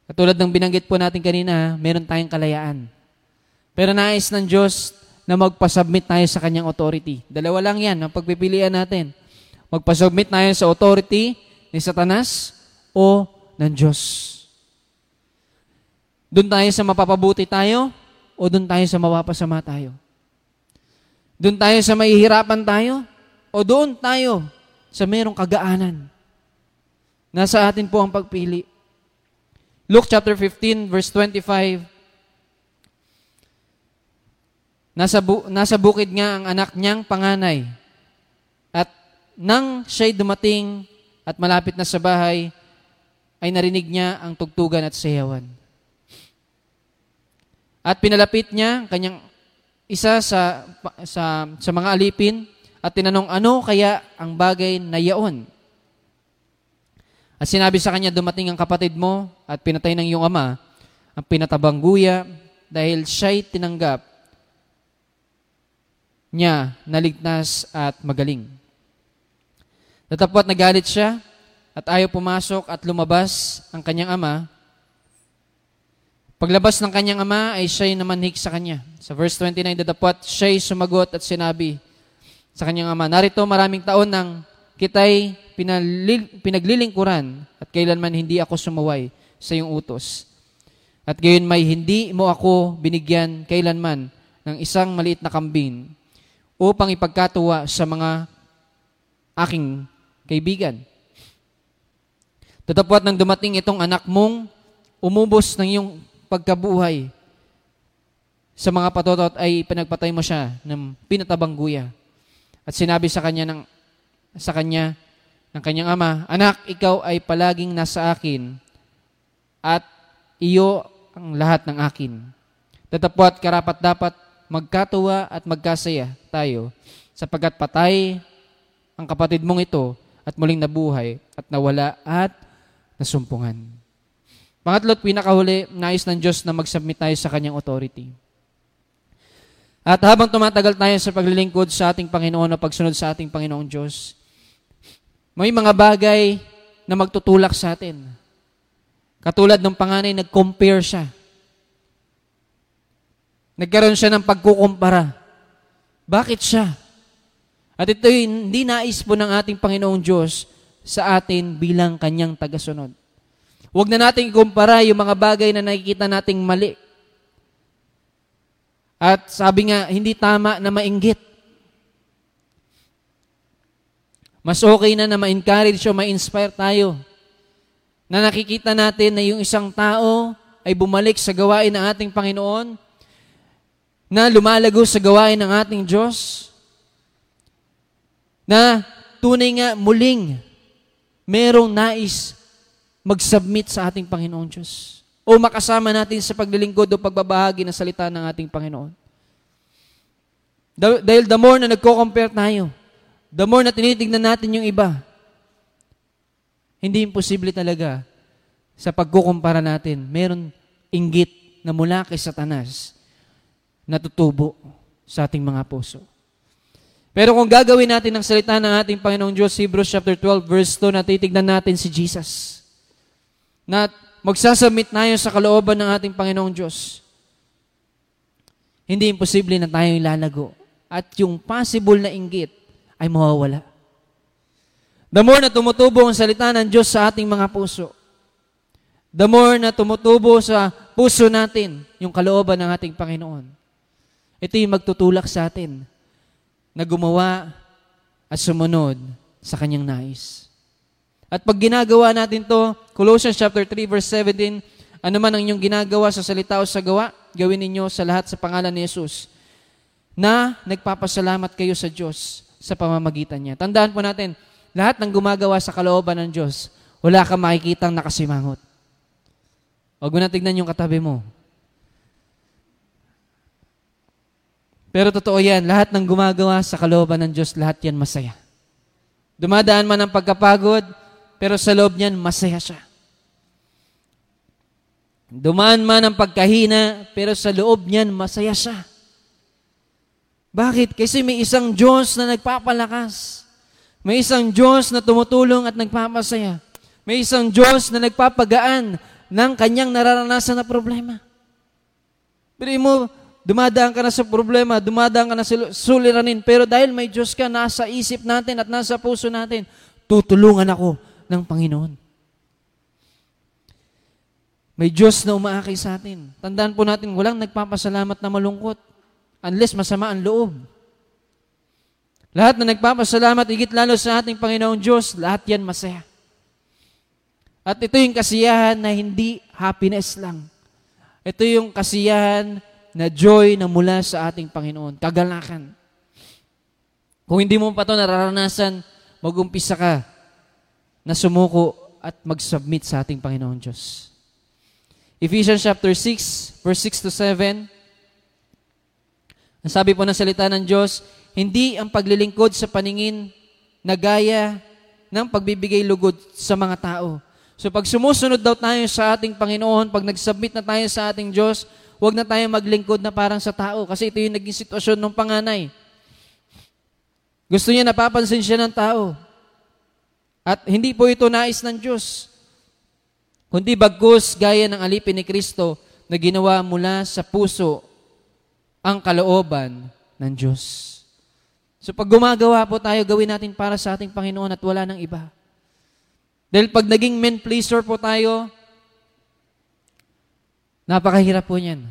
Katulad ng binanggit po natin kanina, meron tayong kalayaan. Pero nais ng Diyos na magpasubmit tayo sa Kanyang authority. Dalawa lang yan ang pagpipilian natin. Magpasubmit tayo sa authority ni Satanas o ng Diyos. Doon tayo sa mapapabuti tayo o doon tayo sa mapapasama tayo. Doon tayo sa mahihirapan tayo o doon tayo sa merong kagaanan. Nasa atin po ang pagpili. Luke chapter 15 verse 25 Nasa, bu- nasa bukid nga ang anak niyang panganay nang siya'y dumating at malapit na sa bahay, ay narinig niya ang tugtugan at sayawan. At pinalapit niya kanyang isa sa, sa, sa mga alipin at tinanong, ano kaya ang bagay na yaon? At sinabi sa kanya, dumating ang kapatid mo at pinatay ng iyong ama, ang pinatabang guya, dahil siya'y tinanggap niya naligtas at magaling. Natapot nagalit siya at ayaw pumasok at lumabas ang kanyang ama. Paglabas ng kanyang ama ay siya'y namanhik sa kanya. Sa verse 29, datapot siya'y sumagot at sinabi sa kanyang ama, Narito maraming taon nang kita'y pinalil, pinaglilingkuran at kailanman hindi ako sumaway sa iyong utos. At gayon may hindi mo ako binigyan kailanman ng isang maliit na kambing upang ipagkatuwa sa mga aking kaibigan. Tatapwat nang dumating itong anak mong umubos ng iyong pagkabuhay sa mga patotot ay pinagpatay mo siya ng pinatabang guya. At sinabi sa kanya ng sa kanya ng kanyang ama, Anak, ikaw ay palaging nasa akin at iyo ang lahat ng akin. Tatapwat karapat dapat magkatuwa at magkasaya tayo sapagkat patay ang kapatid mong ito at muling nabuhay at nawala at nasumpungan. Pangatlo at pinakahuli, nais ng Diyos na mag-submit tayo sa kanyang authority. At habang tumatagal tayo sa paglilingkod sa ating Panginoon o pagsunod sa ating Panginoong Diyos, may mga bagay na magtutulak sa atin. Katulad ng panganay, nag-compare siya. Nagkaroon siya ng pagkukumpara. Bakit siya? At ito hindi nais po ng ating Panginoong Diyos sa atin bilang kanyang tagasunod. Huwag na natin ikumpara yung mga bagay na nakikita nating mali at sabi nga, hindi tama na mainggit. Mas okay na na ma-encourage o ma-inspire tayo na nakikita natin na yung isang tao ay bumalik sa gawain ng ating Panginoon, na lumalago sa gawain ng ating Diyos, na tunay nga muling merong nais mag-submit sa ating Panginoong Diyos o makasama natin sa paglilingkod o pagbabahagi ng salita ng ating Panginoon. Dahil the more na nagko-compare tayo, the more na tinitignan natin yung iba, hindi imposible talaga sa pagkukumpara natin. Meron inggit na mula kay Satanas na tutubo sa ating mga puso. Pero kung gagawin natin ang salita ng ating Panginoong Diyos, Hebrews chapter 12, verse 2, na titignan natin si Jesus. Na magsasubmit tayo sa kalooban ng ating Panginoong Diyos, hindi imposible na tayo ilalago. At yung possible na inggit ay mawawala. The more na tumutubo ang salita ng Diyos sa ating mga puso, the more na tumutubo sa puso natin yung kalooban ng ating Panginoon, ito yung magtutulak sa atin na gumawa at sumunod sa kanyang nais. At pag ginagawa natin to, Colossians chapter 3 verse 17, ano man ang inyong ginagawa sa salita o sa gawa, gawin ninyo sa lahat sa pangalan ni Jesus na nagpapasalamat kayo sa Diyos sa pamamagitan niya. Tandaan po natin, lahat ng gumagawa sa kalooban ng Diyos, wala kang makikitang nakasimangot. Huwag mo na tignan yung katabi mo. Pero totoo yan, lahat ng gumagawa sa kalooban ng Diyos, lahat yan masaya. Dumadaan man ang pagkapagod, pero sa loob niyan, masaya siya. Dumaan man ang pagkahina, pero sa loob niyan, masaya siya. Bakit? Kasi may isang Diyos na nagpapalakas. May isang Diyos na tumutulong at nagpapasaya. May isang Diyos na nagpapagaan ng kanyang nararanasan na problema. Pero mo, dumadaan ka na sa problema, dumadaan ka na sa suliranin, pero dahil may Diyos ka nasa isip natin at nasa puso natin, tutulungan ako ng Panginoon. May Diyos na umaakay sa atin. Tandaan po natin, walang nagpapasalamat na malungkot unless masama ang loob. Lahat na nagpapasalamat, higit lalo sa ating Panginoong Diyos, lahat yan masaya. At ito yung kasiyahan na hindi happiness lang. Ito yung kasiyahan na joy na mula sa ating Panginoon, kagalakan. Kung hindi mo pa ito nararanasan, mag-umpisa ka na sumuko at mag-submit sa ating Panginoon Diyos. Ephesians chapter 6, verse 6 to 7. Ang sabi po ng salita ng Diyos, hindi ang paglilingkod sa paningin na gaya ng pagbibigay lugod sa mga tao. So pag sumusunod daw tayo sa ating Panginoon, pag nag-submit na tayo sa ating Diyos, huwag na tayo maglingkod na parang sa tao kasi ito yung naging sitwasyon ng panganay. Gusto niya napapansin siya ng tao. At hindi po ito nais ng Diyos. Kundi bagkus gaya ng alipin ni Kristo na ginawa mula sa puso ang kalooban ng Diyos. So pag gumagawa po tayo, gawin natin para sa ating Panginoon at wala ng iba. Dahil pag naging men pleaser po tayo, napakahirap po niyan.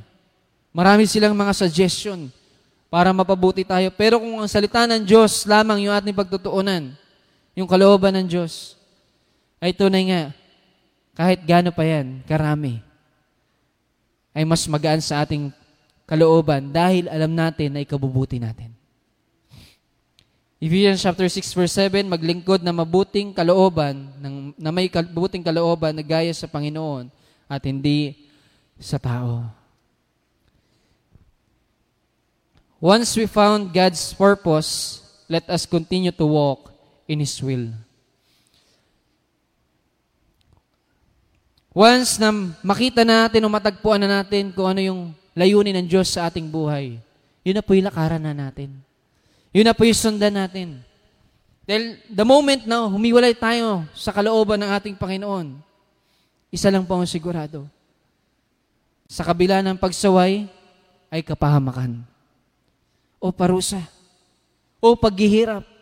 Marami silang mga suggestion para mapabuti tayo. Pero kung ang salita ng Diyos lamang yung ating pagtutuunan, yung kalooban ng Diyos, ay tunay nga, kahit gaano pa yan, karami, ay mas magaan sa ating kalooban dahil alam natin na ikabubuti natin. Ephesians chapter 6 verse 7, maglingkod na mabuting kalooban, ng, na may mabuting kalooban na gaya sa Panginoon at hindi sa tao. Once we found God's purpose, let us continue to walk in His will. Once na makita natin o matagpuan na natin kung ano yung layunin ng Diyos sa ating buhay, yun na po yung lakaran na natin. Yun na po yung sundan natin. Dahil the moment na humiwalay tayo sa kalooban ng ating Panginoon, isa lang po ang sigurado. Sa kabila ng pagsaway ay kapahamakan. O parusa. O paghihirap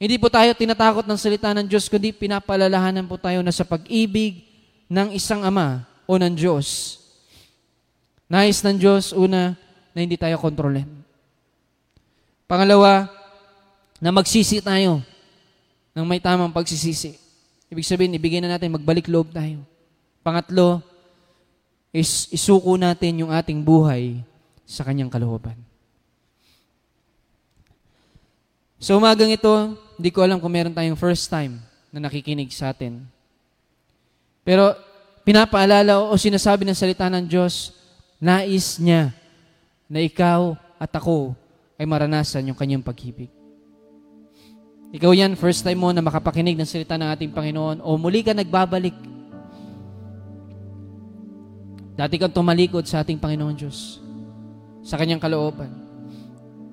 hindi po tayo tinatakot ng salita ng Diyos, kundi pinapalalahanan po tayo na sa pag-ibig ng isang ama o ng Diyos. Nais ng Diyos, una, na hindi tayo kontrolin. Pangalawa, na magsisi tayo ng may tamang pagsisisi. Ibig sabihin, ibigay na natin, magbalik loob tayo. Pangatlo, is isuko natin yung ating buhay sa kanyang kalooban. Sa umagang ito, hindi ko alam kung meron tayong first time na nakikinig sa atin. Pero pinapaalala o sinasabi ng salita ng Diyos, nais niya na ikaw at ako ay maranasan yung kanyang pag-ibig. Ikaw yan, first time mo na makapakinig ng salita ng ating Panginoon o muli ka nagbabalik. Dati kang tumalikod sa ating Panginoon Diyos, sa kanyang kalooban.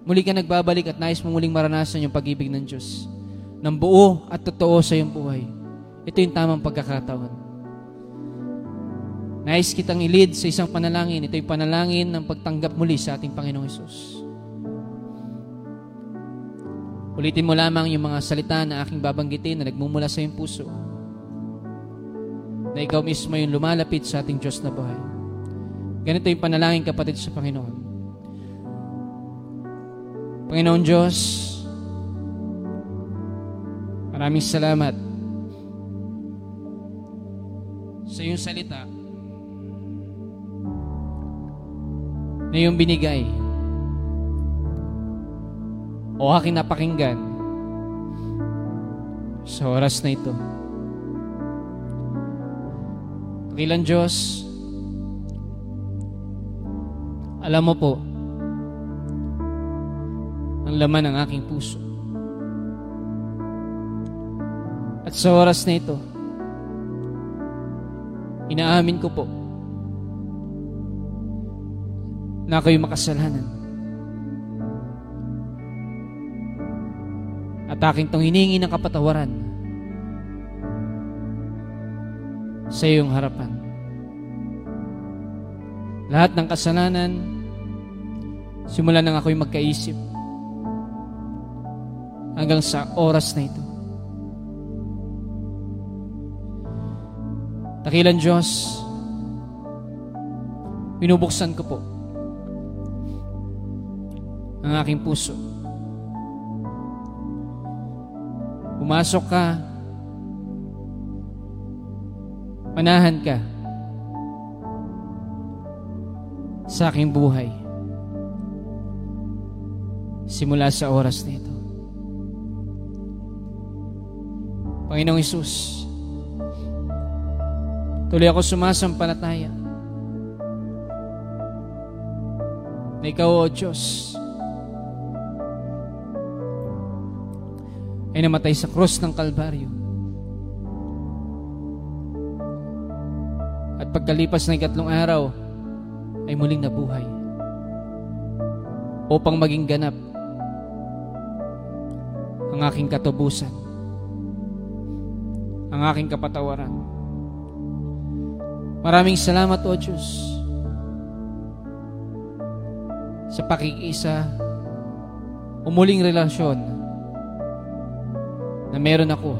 Muli ka nagbabalik at nais mo muling maranasan yung pag-ibig ng Diyos ng buo at totoo sa iyong buhay. Ito yung tamang pagkakataon. Nais kitang ilid sa isang panalangin. Ito yung panalangin ng pagtanggap muli sa ating Panginoong Yesus. Ulitin mo lamang yung mga salita na aking babanggitin na nagmumula sa iyong puso. Na ikaw mismo yung lumalapit sa ating Diyos na buhay. Ganito yung panalangin kapatid sa Panginoon. Panginoon Diyos, maraming salamat sa iyong salita na iyong binigay o aking napakinggan sa oras na ito. Pakilan Diyos, alam mo po ang laman ng aking puso. At sa oras na ito, inaamin ko po na ako'y makasalanan. At aking tong hiningi ng kapatawaran sa iyong harapan. Lahat ng kasalanan, simula nang ako'y magkaisip hanggang sa oras na ito. Takilan Diyos, binubuksan ko po ang aking puso Pumasok ka. Panahan ka sa aking buhay. Simula sa oras na ito. Panginoong Isus, tuloy ako sumasampalataya na Ikaw, O Diyos, ay namatay sa krus ng Kalbaryo. At pagkalipas ng ikatlong araw, ay muling nabuhay upang maging ganap ang aking katubusan, ang aking kapatawaran. Maraming salamat, O Diyos, sa pakikisa, umuling relasyon na meron ako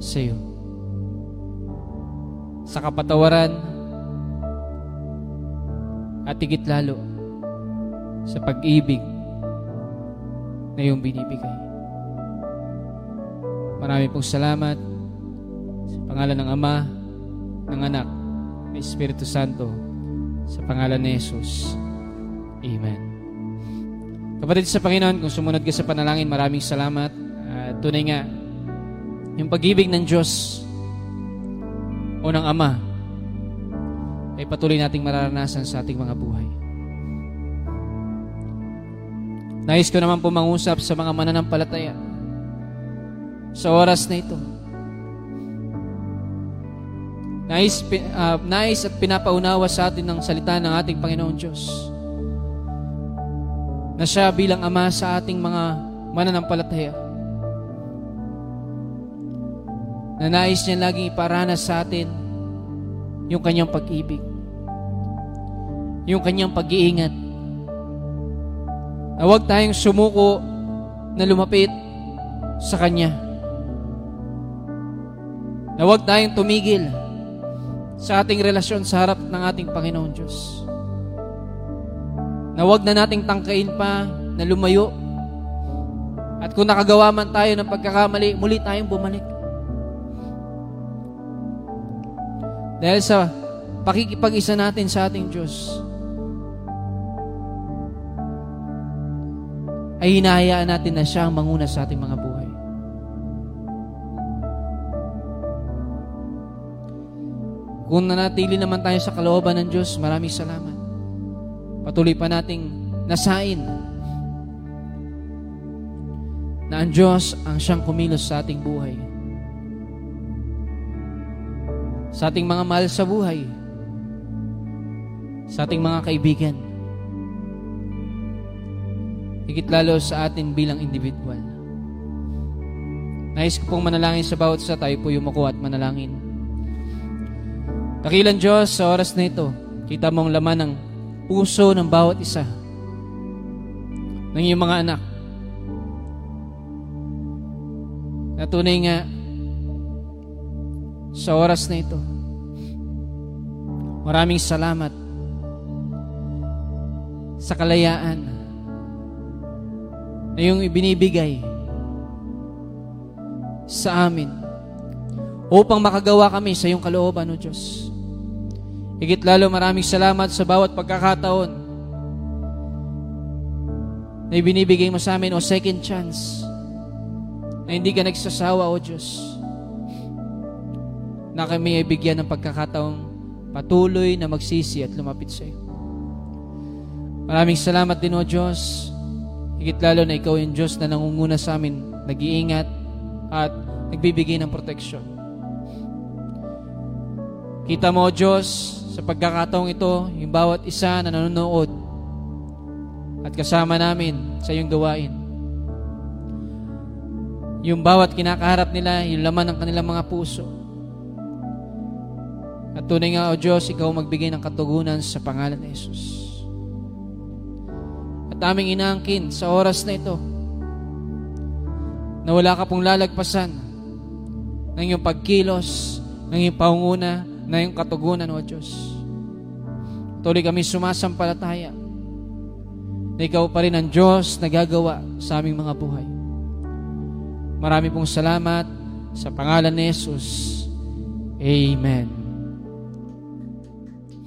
sa iyo. Sa kapatawaran at higit lalo sa pag-ibig na iyong binibigay. Marami pong salamat sa pangalan ng Ama, ng Anak, ng Espiritu Santo, sa pangalan ni Jesus. Amen. Kapatid sa Panginoon, kung sumunod ka sa panalangin, maraming salamat tunay nga, yung pag-ibig ng Diyos o ng Ama ay patuloy nating mararanasan sa ating mga buhay. Nais ko naman po mangusap sa mga mananampalataya sa oras na ito. Nais, uh, nais at pinapaunawa sa atin ng salita ng ating Panginoon Diyos na siya bilang Ama sa ating mga mananampalataya. Na nais niya laging iparanas sa atin yung kanyang pag-ibig yung kanyang pag-iingat. Na huwag tayong sumuko na lumapit sa Kanya. Na huwag tayong tumigil sa ating relasyon sa harap ng ating Panginoon Diyos. Na huwag na nating tangkain pa na lumayo. At kung nakagawa man tayo ng pagkakamali, muli tayong bumalik. Dahil sa pakikipag-isa natin sa ating Diyos, ay hinahayaan natin na siya ang manguna sa ating mga buhay. Kung nanatili naman tayo sa kalooban ng Diyos, maraming salamat. Patuloy pa nating nasain na ang Diyos ang siyang kumilos sa ating buhay. Sa ating mga mahal sa buhay. Sa ating mga kaibigan higit lalo sa atin bilang individual. Nais ko pong manalangin sa bawat isa tayo po yumuko at manalangin. Dakilan Diyos sa oras na ito, kita mong laman ng puso ng bawat isa ng iyong mga anak. Na tunay nga sa oras na ito, maraming salamat sa kalayaan na yung ibinibigay sa amin upang makagawa kami sa iyong kalooban, O Diyos. Higit lalo maraming salamat sa bawat pagkakataon na ibinibigay mo sa amin o second chance na hindi ka nagsasawa, O Diyos, na kami ay bigyan ng pagkakataong patuloy na magsisi at lumapit sa iyo. Maraming salamat din, O Diyos, Higit lalo na ikaw yung Diyos na nangunguna sa amin, nag-iingat at nagbibigay ng proteksyon. Kita mo, Diyos, sa pagkakataong ito, yung bawat isa na nanonood at kasama namin sa iyong gawain. Yung bawat kinakaharap nila, yung laman ng kanilang mga puso. At tunay nga, O Diyos, ikaw magbigay ng katugunan sa pangalan ni Jesus aming inaangkin sa oras na ito na wala ka pong lalagpasan ng iyong pagkilos, ng iyong pangunguna, ng iyong katugunan, O Diyos. Tuloy kami sumasampalataya na ikaw pa rin ang Diyos na gagawa sa aming mga buhay. Marami pong salamat sa pangalan ni Jesus. Amen.